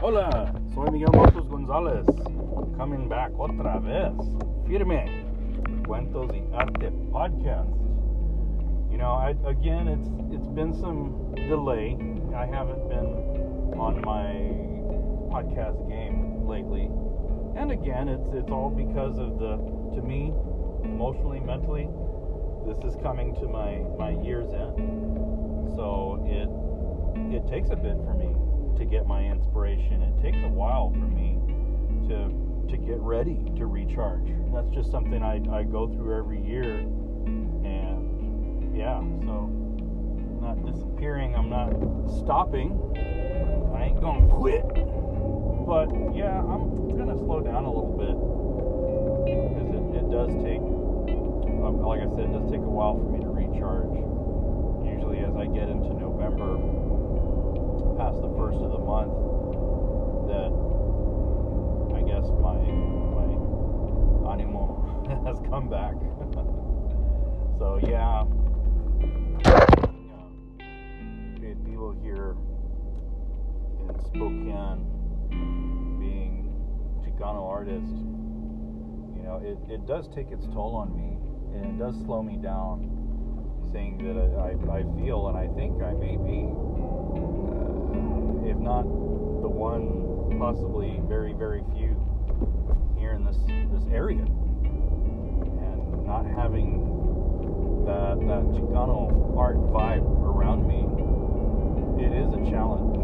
Hola, soy Miguel Marcos González, coming back otra vez, firme, Cuentos y Arte podcast. You know, I, again, it's it's been some delay. I haven't been on my podcast game lately, and again, it's it's all because of the to me, emotionally, mentally, this is coming to my my year's end, so it it takes a bit for to get my inspiration. It takes a while for me to to get ready to recharge. That's just something I, I go through every year. And yeah, so I'm not disappearing, I'm not stopping. I ain't gonna quit. But yeah, I'm gonna slow down a little bit. Because it, it does take um, like I said, it does take a while for me to recharge. Usually as I get into November past the first of the month that I guess my my animo has come back. so yeah, yeah, uh, people here in Spokane being Chicano artists, you know, it, it does take its toll on me and it does slow me down saying that I, I, I feel and I think I may be if not the one, possibly very, very few here in this this area. And not having that that Chicano art vibe around me, it is a challenge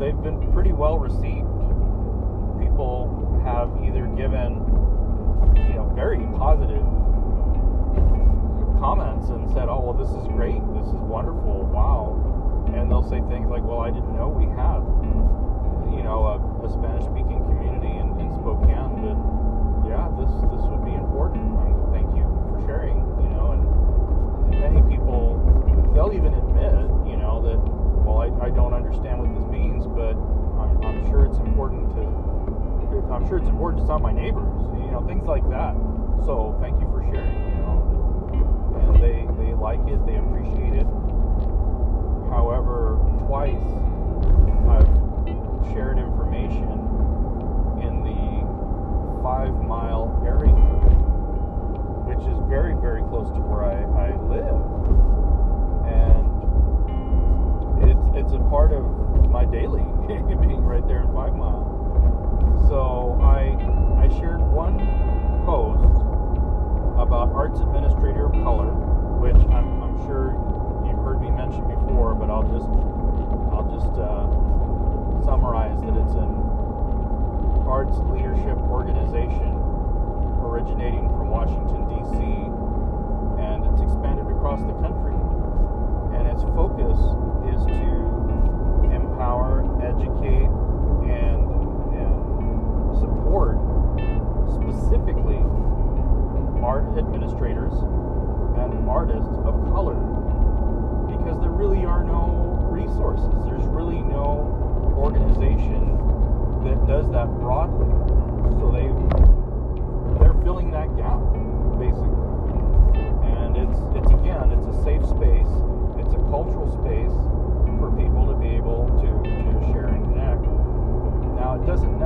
they've been pretty well received. People have either given you know very positive comments and said, "Oh, well, this is great. This is wonderful. Wow." And they'll say things like, "Well, I didn't know we had, you know, a, a Spanish-speaking community in, in Spokane, but yeah, this this would be important. Um, thank you for sharing." You know, and, and many people they'll even admit, well, I, I don't understand what this means, but I'm, I'm sure it's important to. I'm sure it's important to some my neighbors, you know, things like that. So thank you for sharing. You know, and they they like it, they appreciate it. However, twice I've shared information in the five mile area, which is very very close to where I, I live, it's a part of my daily being right there in five mile. So I I shared one post about arts administrator of color, which I'm, I'm sure you've heard me mention before, but I'll just I'll just uh, summarize that it's an arts leadership organization originating from Washington D.C. and it's expanded across the country, and its focus is to empower, educate, and and support specifically art administrators and artists of color because there really are no resources. There's really no organization that does that broadly. So they they're filling that gap basically. And it's it's again, it's a safe space. It's a cultural space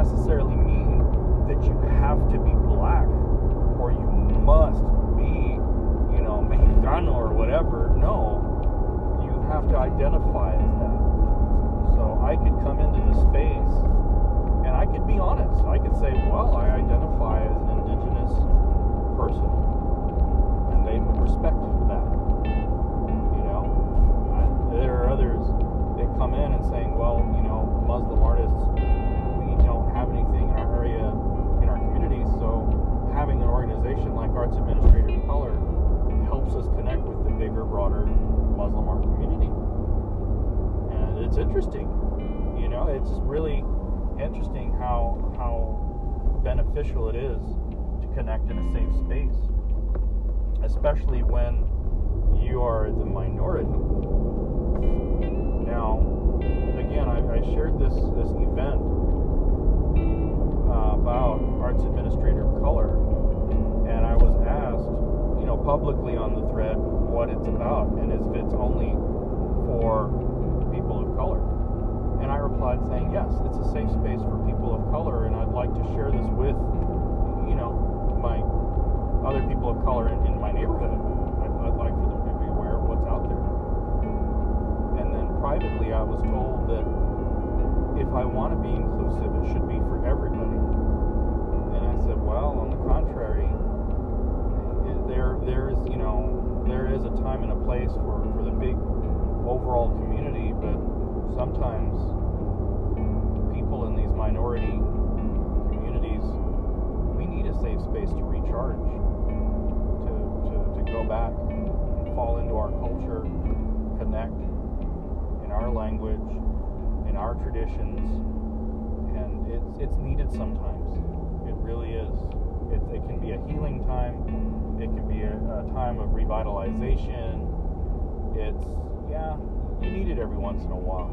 necessarily mean that you have to be black or you must be, you know, Mexicano or whatever. No, you have to identify as that. So I could come into the space and I could be honest. I could say, well, I identify as an indigenous person. And they would respect that. You know? I, there are others that come in and saying, well, you know, Muslim artists, we don't have anything in our area, in our community, so having an organization like Arts Administrator of Color helps us connect with the bigger, broader Muslim art community. And it's interesting. You know, it's really interesting how beneficial it is to connect in a safe space. Especially when you are the minority. Now, again, I, I shared this this event uh, about arts administrator of color, and I was asked, you know, publicly on the thread what it's about and if it's only for people of color. And I replied saying, yes, it's a safe space for people of color, and I'd like to share this with, you know, my other people of color in, in my neighborhood. I'd, I'd like for them to be aware of what's out there. And then privately, I was told that if I want to be inclusive, it should be for everybody. And I said, well, on the contrary, there there is you know there is a time and a place for for the big overall community, but sometimes these minority communities, we need a safe space to recharge, to to, to go back and fall into our culture, connect in our language, in our traditions, and it's it's needed sometimes. It really is. It, it can be a healing time. It can be a, a time of revitalization. It's yeah, you need it every once in a while.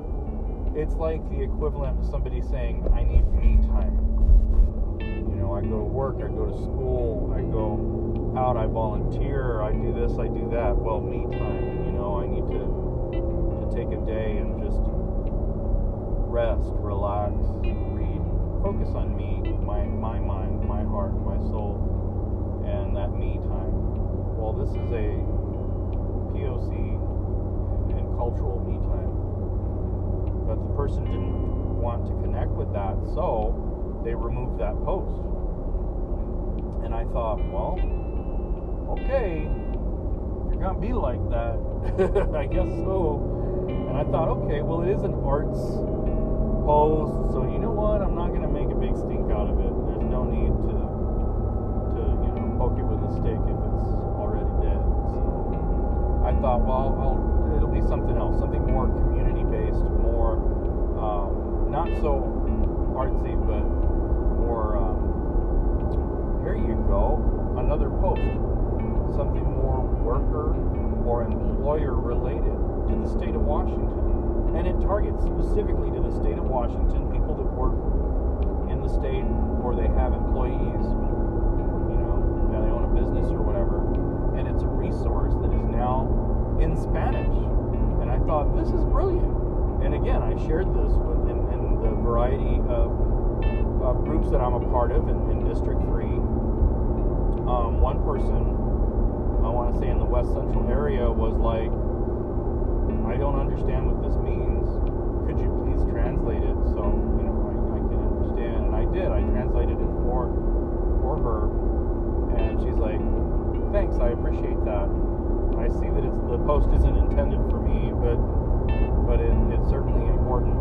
It's like the equivalent of somebody saying, "I need me time." You know, I go to work, I go to school, I go out, I volunteer, I do this, I do that. Well, me time. You know, I need to to take a day and just rest, relax, read, focus on me, my my mind, my heart, my soul, and that me time. Well, this is a POC and cultural me. But the person didn't want to connect with that, so they removed that post. And I thought, well, okay, you're gonna be like that, I guess so. And I thought, okay, well, it is an arts post, so you know what? I'm not gonna make a big stink out of it. There's no need to to you know poke it with a stick if it's already dead. So I thought, well, I'll, it'll be something else, something more community based, more um, not so artsy, but more. Um, here you go, another post, something more worker or employer related to the state of Washington. And it targets specifically to the state of Washington, people that work in the state or they have employees, you know, they own a business or whatever. And it's a resource that is now in Spanish. And I thought, this is brilliant. And again, I shared this in the variety of, of, groups that I'm a part of in, in District 3. Um, one person, I want to say in the West Central area, was like, I don't understand what this means. Could you please translate it so you know I, I can understand? And I did. I translated it for for her, and she's like, "Thanks, I appreciate that. I see that it's the post isn't intended for me, but but it, it's certainly important.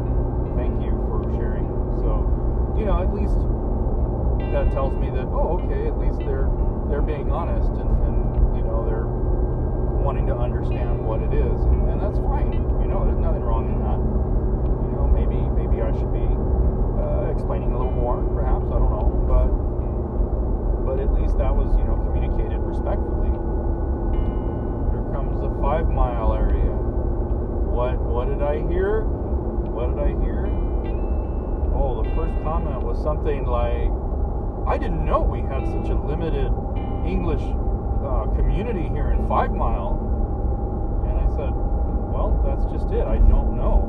Thank you sharing." So, you know, at least that tells me that oh, okay, at least they're they're being honest and, and you know they're wanting to understand what it is, and, and that's fine. You know, there's nothing wrong in that. You know, maybe maybe I should be uh, explaining a little more, perhaps. I don't know, but but at least that was you know communicated respectfully. Here comes the five mile area. What what did I hear? What did I hear? First comment was something like, "I didn't know we had such a limited English uh, community here in Five Mile. And I said, well, that's just it. I don't know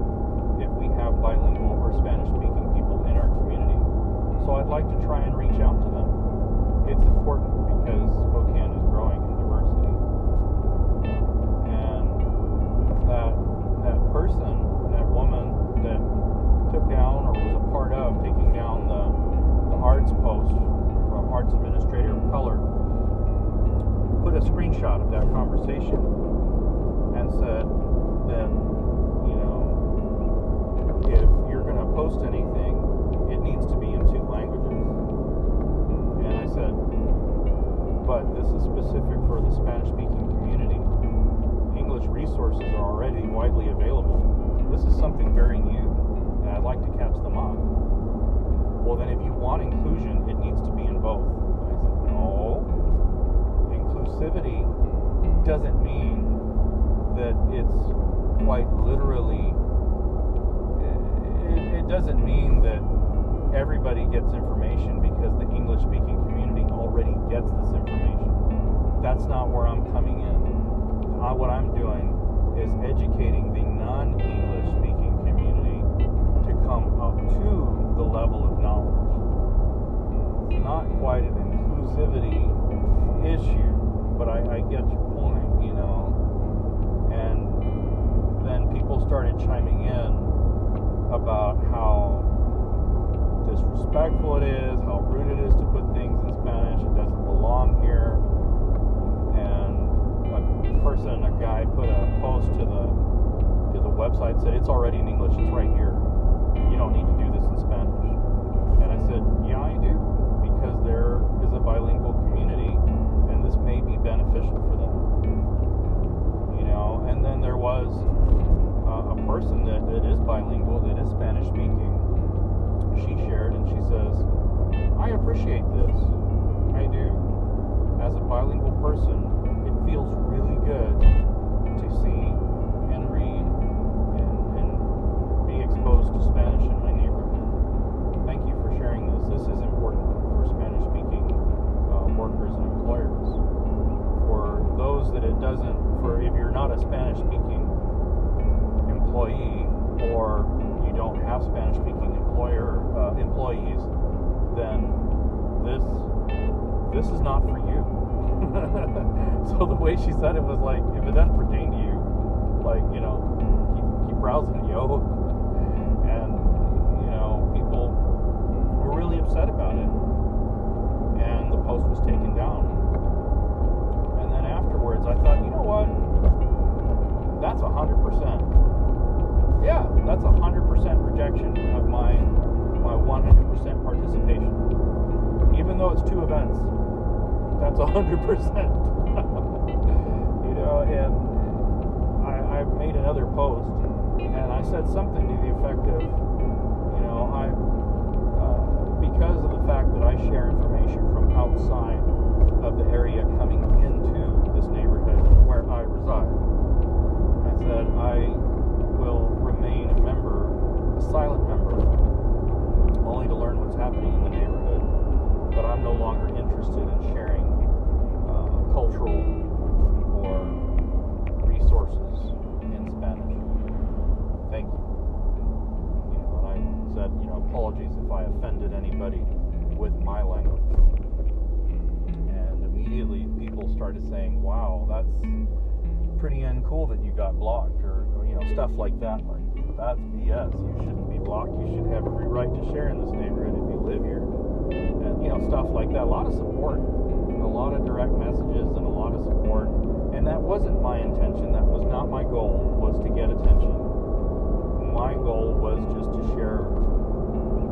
if we have bilingual or Spanish speaking people in our community. So I'd like to try and reach out to them. It's important because Spokane is growing in diversity. And that, that person, that woman that took down part of taking down the, the arts post from Arts Administrator of Color put a screenshot of that conversation and said that, you know, if you're going to post anything, it needs to be in two languages. And I said, but this is specific for the Spanish speaking community. English resources are already widely available. This is something very new, I'd like to catch them up. Well, then, if you want inclusion, it needs to be in both. I said, no, inclusivity doesn't mean that it's quite literally it, it, doesn't mean that everybody gets information because the english speaking community already gets this information that's not where i'm coming in uh, what i'm doing is educating the non-english speaking to the level of knowledge it's not quite an inclusivity issue but I, I get your point, you know. And then people started chiming in about how disrespectful it is, how rude it is to put things in Spanish, it doesn't belong here. And a person, a guy, put a post to the to the website said it's already in English, it's right here. You don't need to do this in Spanish. And I said, Yeah, I do, because there is a bilingual community and this may be beneficial for them. You know, and then there was uh, a person that, that is bilingual, that is Spanish speaking. She shared and she says, I appreciate this. I do. As a bilingual person, it feels really good to see and read and, and be exposed to Spanish in my neighborhood. Thank you for sharing this. This is important for Spanish speaking uh, workers and employers. For those that it doesn't, for if you're not a Spanish speaking employee or you don't have Spanish speaking employer uh, employees, then this is not for you. so the way she said it was like, if it doesn't pertain to you, like, you know, keep, keep browsing, yo. And, you know, people were really upset about it. And the post was taken down. And then afterwards, I thought, you know what? That's 100%. Yeah, that's 100% rejection of my my 100% participation. Even though it's two events, that's 100%. you know, and I, I made another post and I said something to the effect of, you know, I, uh, because of the fact that I share information from outside of the area coming into this neighborhood where I reside, I said I will remain a member, a silent member only to learn what's happening in the neighborhood. But I'm no longer interested in sharing cultural or resources in Spanish. Thank you. You know, and I said, you know, apologies if I offended anybody with my language. And immediately people started saying, "Wow, that's pretty uncool that you got blocked," or, or you know, stuff like that. Like that's BS. You shouldn't be blocked. You should have every right to share in this neighborhood if you live here. And, you know, stuff like that. A lot of support. A lot of direct messages and a lot of support. And that wasn't my intention. That was not my goal, was to get attention. My goal was just to share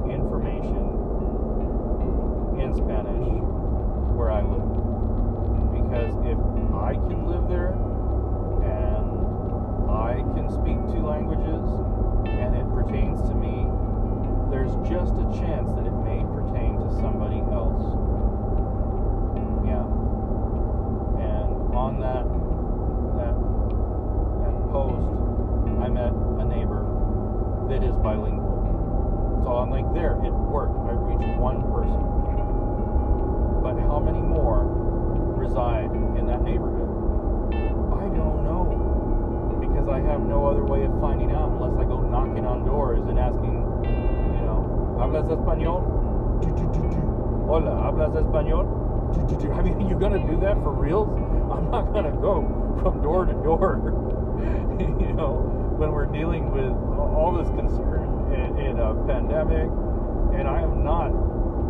information in Spanish where I live. Because if I can live there and I can speak two languages and it pertains to me, there's just a chance that it may pertain to somebody else. Yeah. And on that that that post, I met a neighbor that is bilingual. So I'm like, there, it worked. I reached one person. But how many more reside in that neighborhood? I don't know because I have no other way of finding out unless I go knocking on doors and asking, you know, ¿hablas español? Hola, ¿hablas español? I mean, you gonna do that for reals? I'm not gonna go from door to door, you know, when we're dealing with all this concern in, in a pandemic, and I am not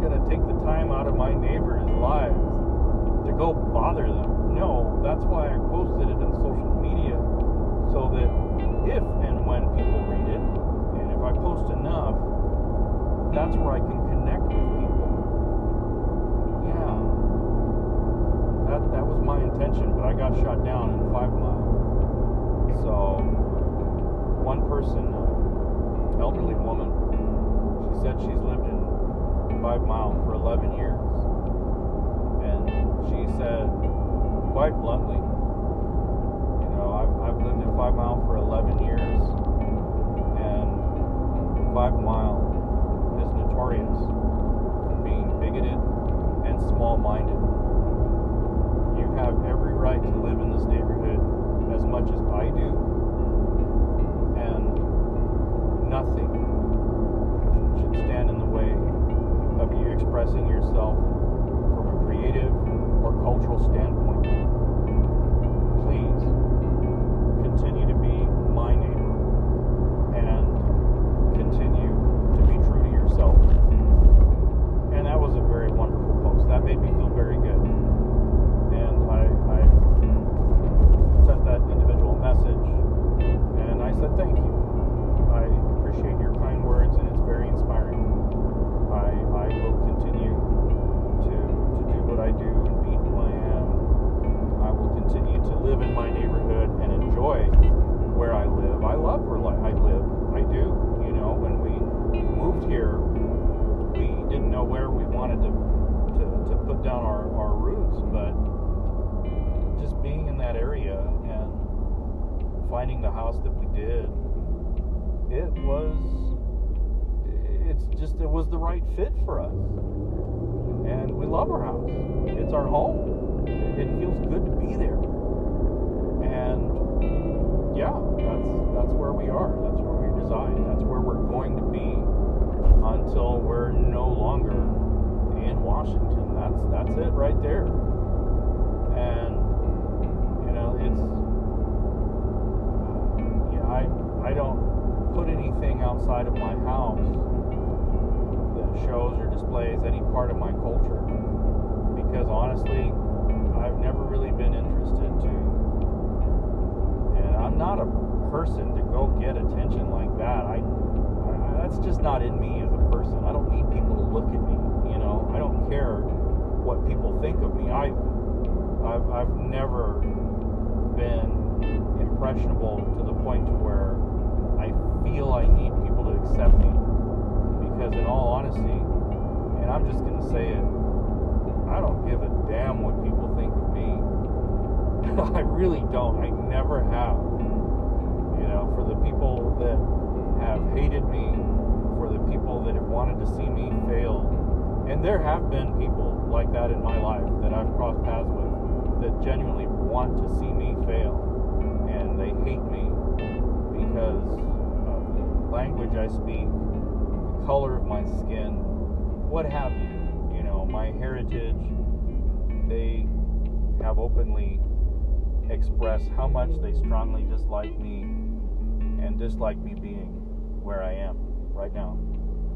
gonna take the time out of my neighbors' lives to go bother them. No, that's why I posted it on social media so that if and when people read it, and if I post enough, that's where I can That that was my intention, but I got shot down in five mile. So one person, uh, elderly woman, she said she's lived in five mile for 11 years, and she said quite bluntly, you know, I've, I've lived in Five Mile for 11 years, and Five Mile is notorious for being bigoted and small-minded. Have every right to live in this neighborhood as much as I do, and nothing should stand in the way of you expressing yourself from a creative or cultural standpoint. It's our home. It feels good to be there. And yeah, that's that's where we are. That's where we reside. That's where we're going to be until we're no longer in Washington. That's that's it right there. And you know, it's uh, yeah, I I don't put anything outside of my house that shows or displays any part of my culture because honestly, I've never really been interested to. And I'm not a person to go get attention like that. I, I that's just not in me as a person. I don't need people to look at me, you know. I don't care what people think of me. I I've I've never been impressionable to the point to where I feel I need people to accept me. Because in all honesty, and I'm just to say it, I don't give a damn what people think of me. I really don't. I never have. You know, for the people that have hated me, for the people that have wanted to see me fail, and there have been people like that in my life that I've crossed paths with that genuinely want to see me fail, and they hate me because of the language I speak, the color of my skin, what have you. My heritage. They have openly expressed how much they strongly dislike me and dislike me being where I am right now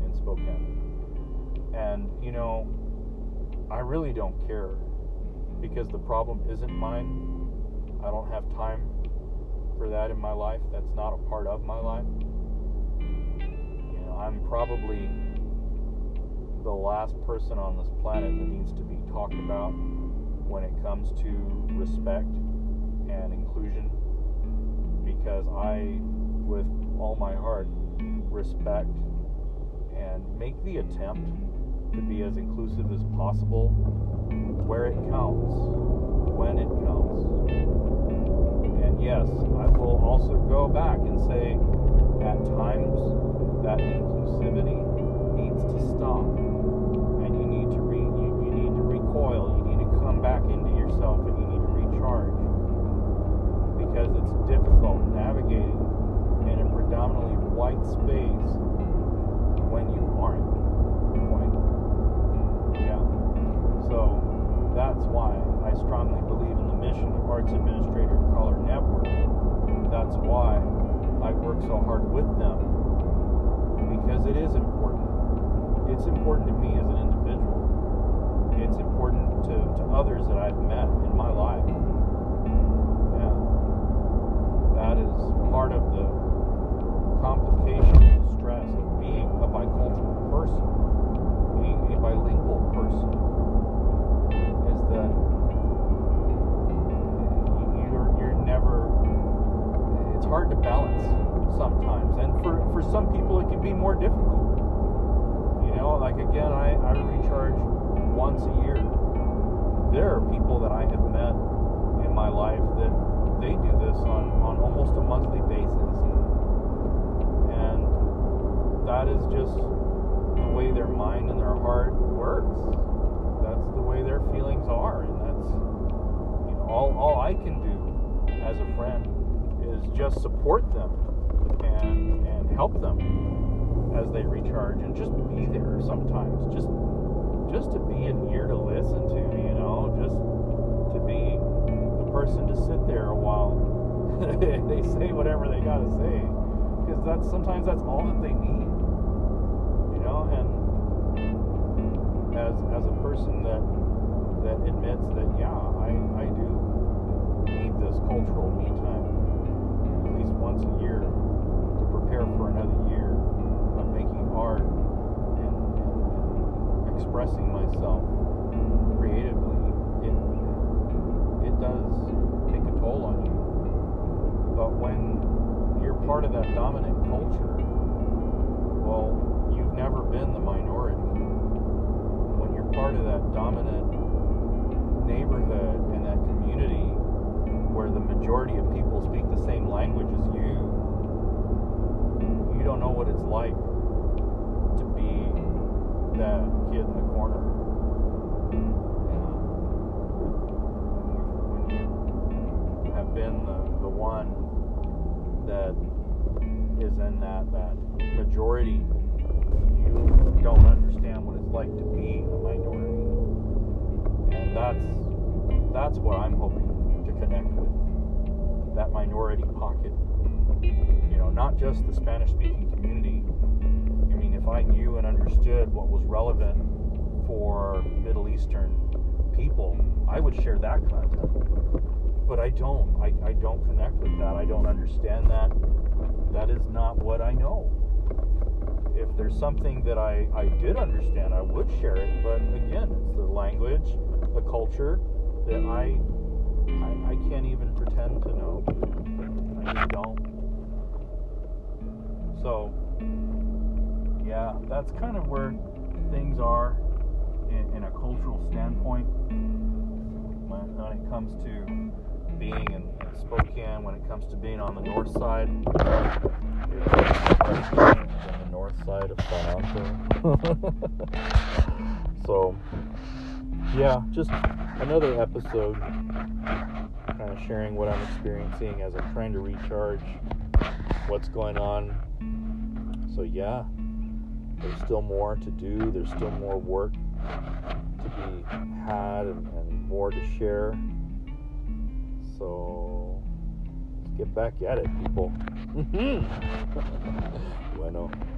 in Spokane. And, you know, I really don't care because the problem isn't mine. I don't have time for that in my life. That's not a part of my life. You know, I'm probably the last person on this planet that needs to be talked about when it comes to respect and inclusion because I, with all my heart, respect and make the attempt to be as inclusive as possible where it counts, when it counts. And yes, I will also go back and say at times that inclusivity needs to stop. And you need to re you, you recoil, you need to come back into yourself and you need to recharge. Because it's difficult navigating in a predominantly white space when you aren't white. Yeah. So that's why I strongly believe in the mission of Arts Administrator Color Network. That's why I work so hard with them because it is important. It's important to me as an individual. It's important to, to others that I've met in my life. Yeah. That is part of the complication and stress of being a bicultural person, being a bilingual person, is that you're, you're never, it's hard to balance sometimes. And for, for some people, it can be more difficult. You know, like again, I, I recharge once a year. There are people that I have met in my life that they do this on, on almost a monthly basis. And that is just the way their mind and their heart works. That's the way their feelings are. And that's you know, all, all I can do as a friend is just support them and, and help them as they recharge and just be there sometimes. Just just to be in here to listen to, you know, just to be the person to sit there while they say whatever they gotta say. Because that's sometimes that's all that they need. You know, and as as a person that that admits that yeah, I, I do need this cultural me time at least once a year to prepare for another year of making art expressing myself creatively. It it does take a toll on you. But when you're part of that dominant culture, well, you've never been the minority. When you're part of that dominant neighborhood and that community where the majority of people speak the same language as you, you don't know what it's like that kid in the corner. Have been the, the one that is in that, that majority, you don't understand what it's like to be a minority. And that's that's what I'm hoping to connect with. That minority pocket. You know, not just the Spanish speaking community. If I knew and understood what was relevant for Middle Eastern people, I would share that content. But I don't. I, I don't connect with that. I don't understand that. That is not what I know. If there's something that I, I did understand, I would share it. But again, it's the language, the culture that I, I, I can't even pretend to know. I just don't. So, yeah, that's kind of where things are in, in a cultural standpoint when, when it comes to being in, Spokane, when it comes to being on the north side. On the north side of Toronto. so, yeah, just another episode kind of sharing what I'm experiencing as I'm trying to recharge what's going on. So, yeah, there's still more to do, there's still more work to be had and, and more to share. So let's get back at it, people. bueno.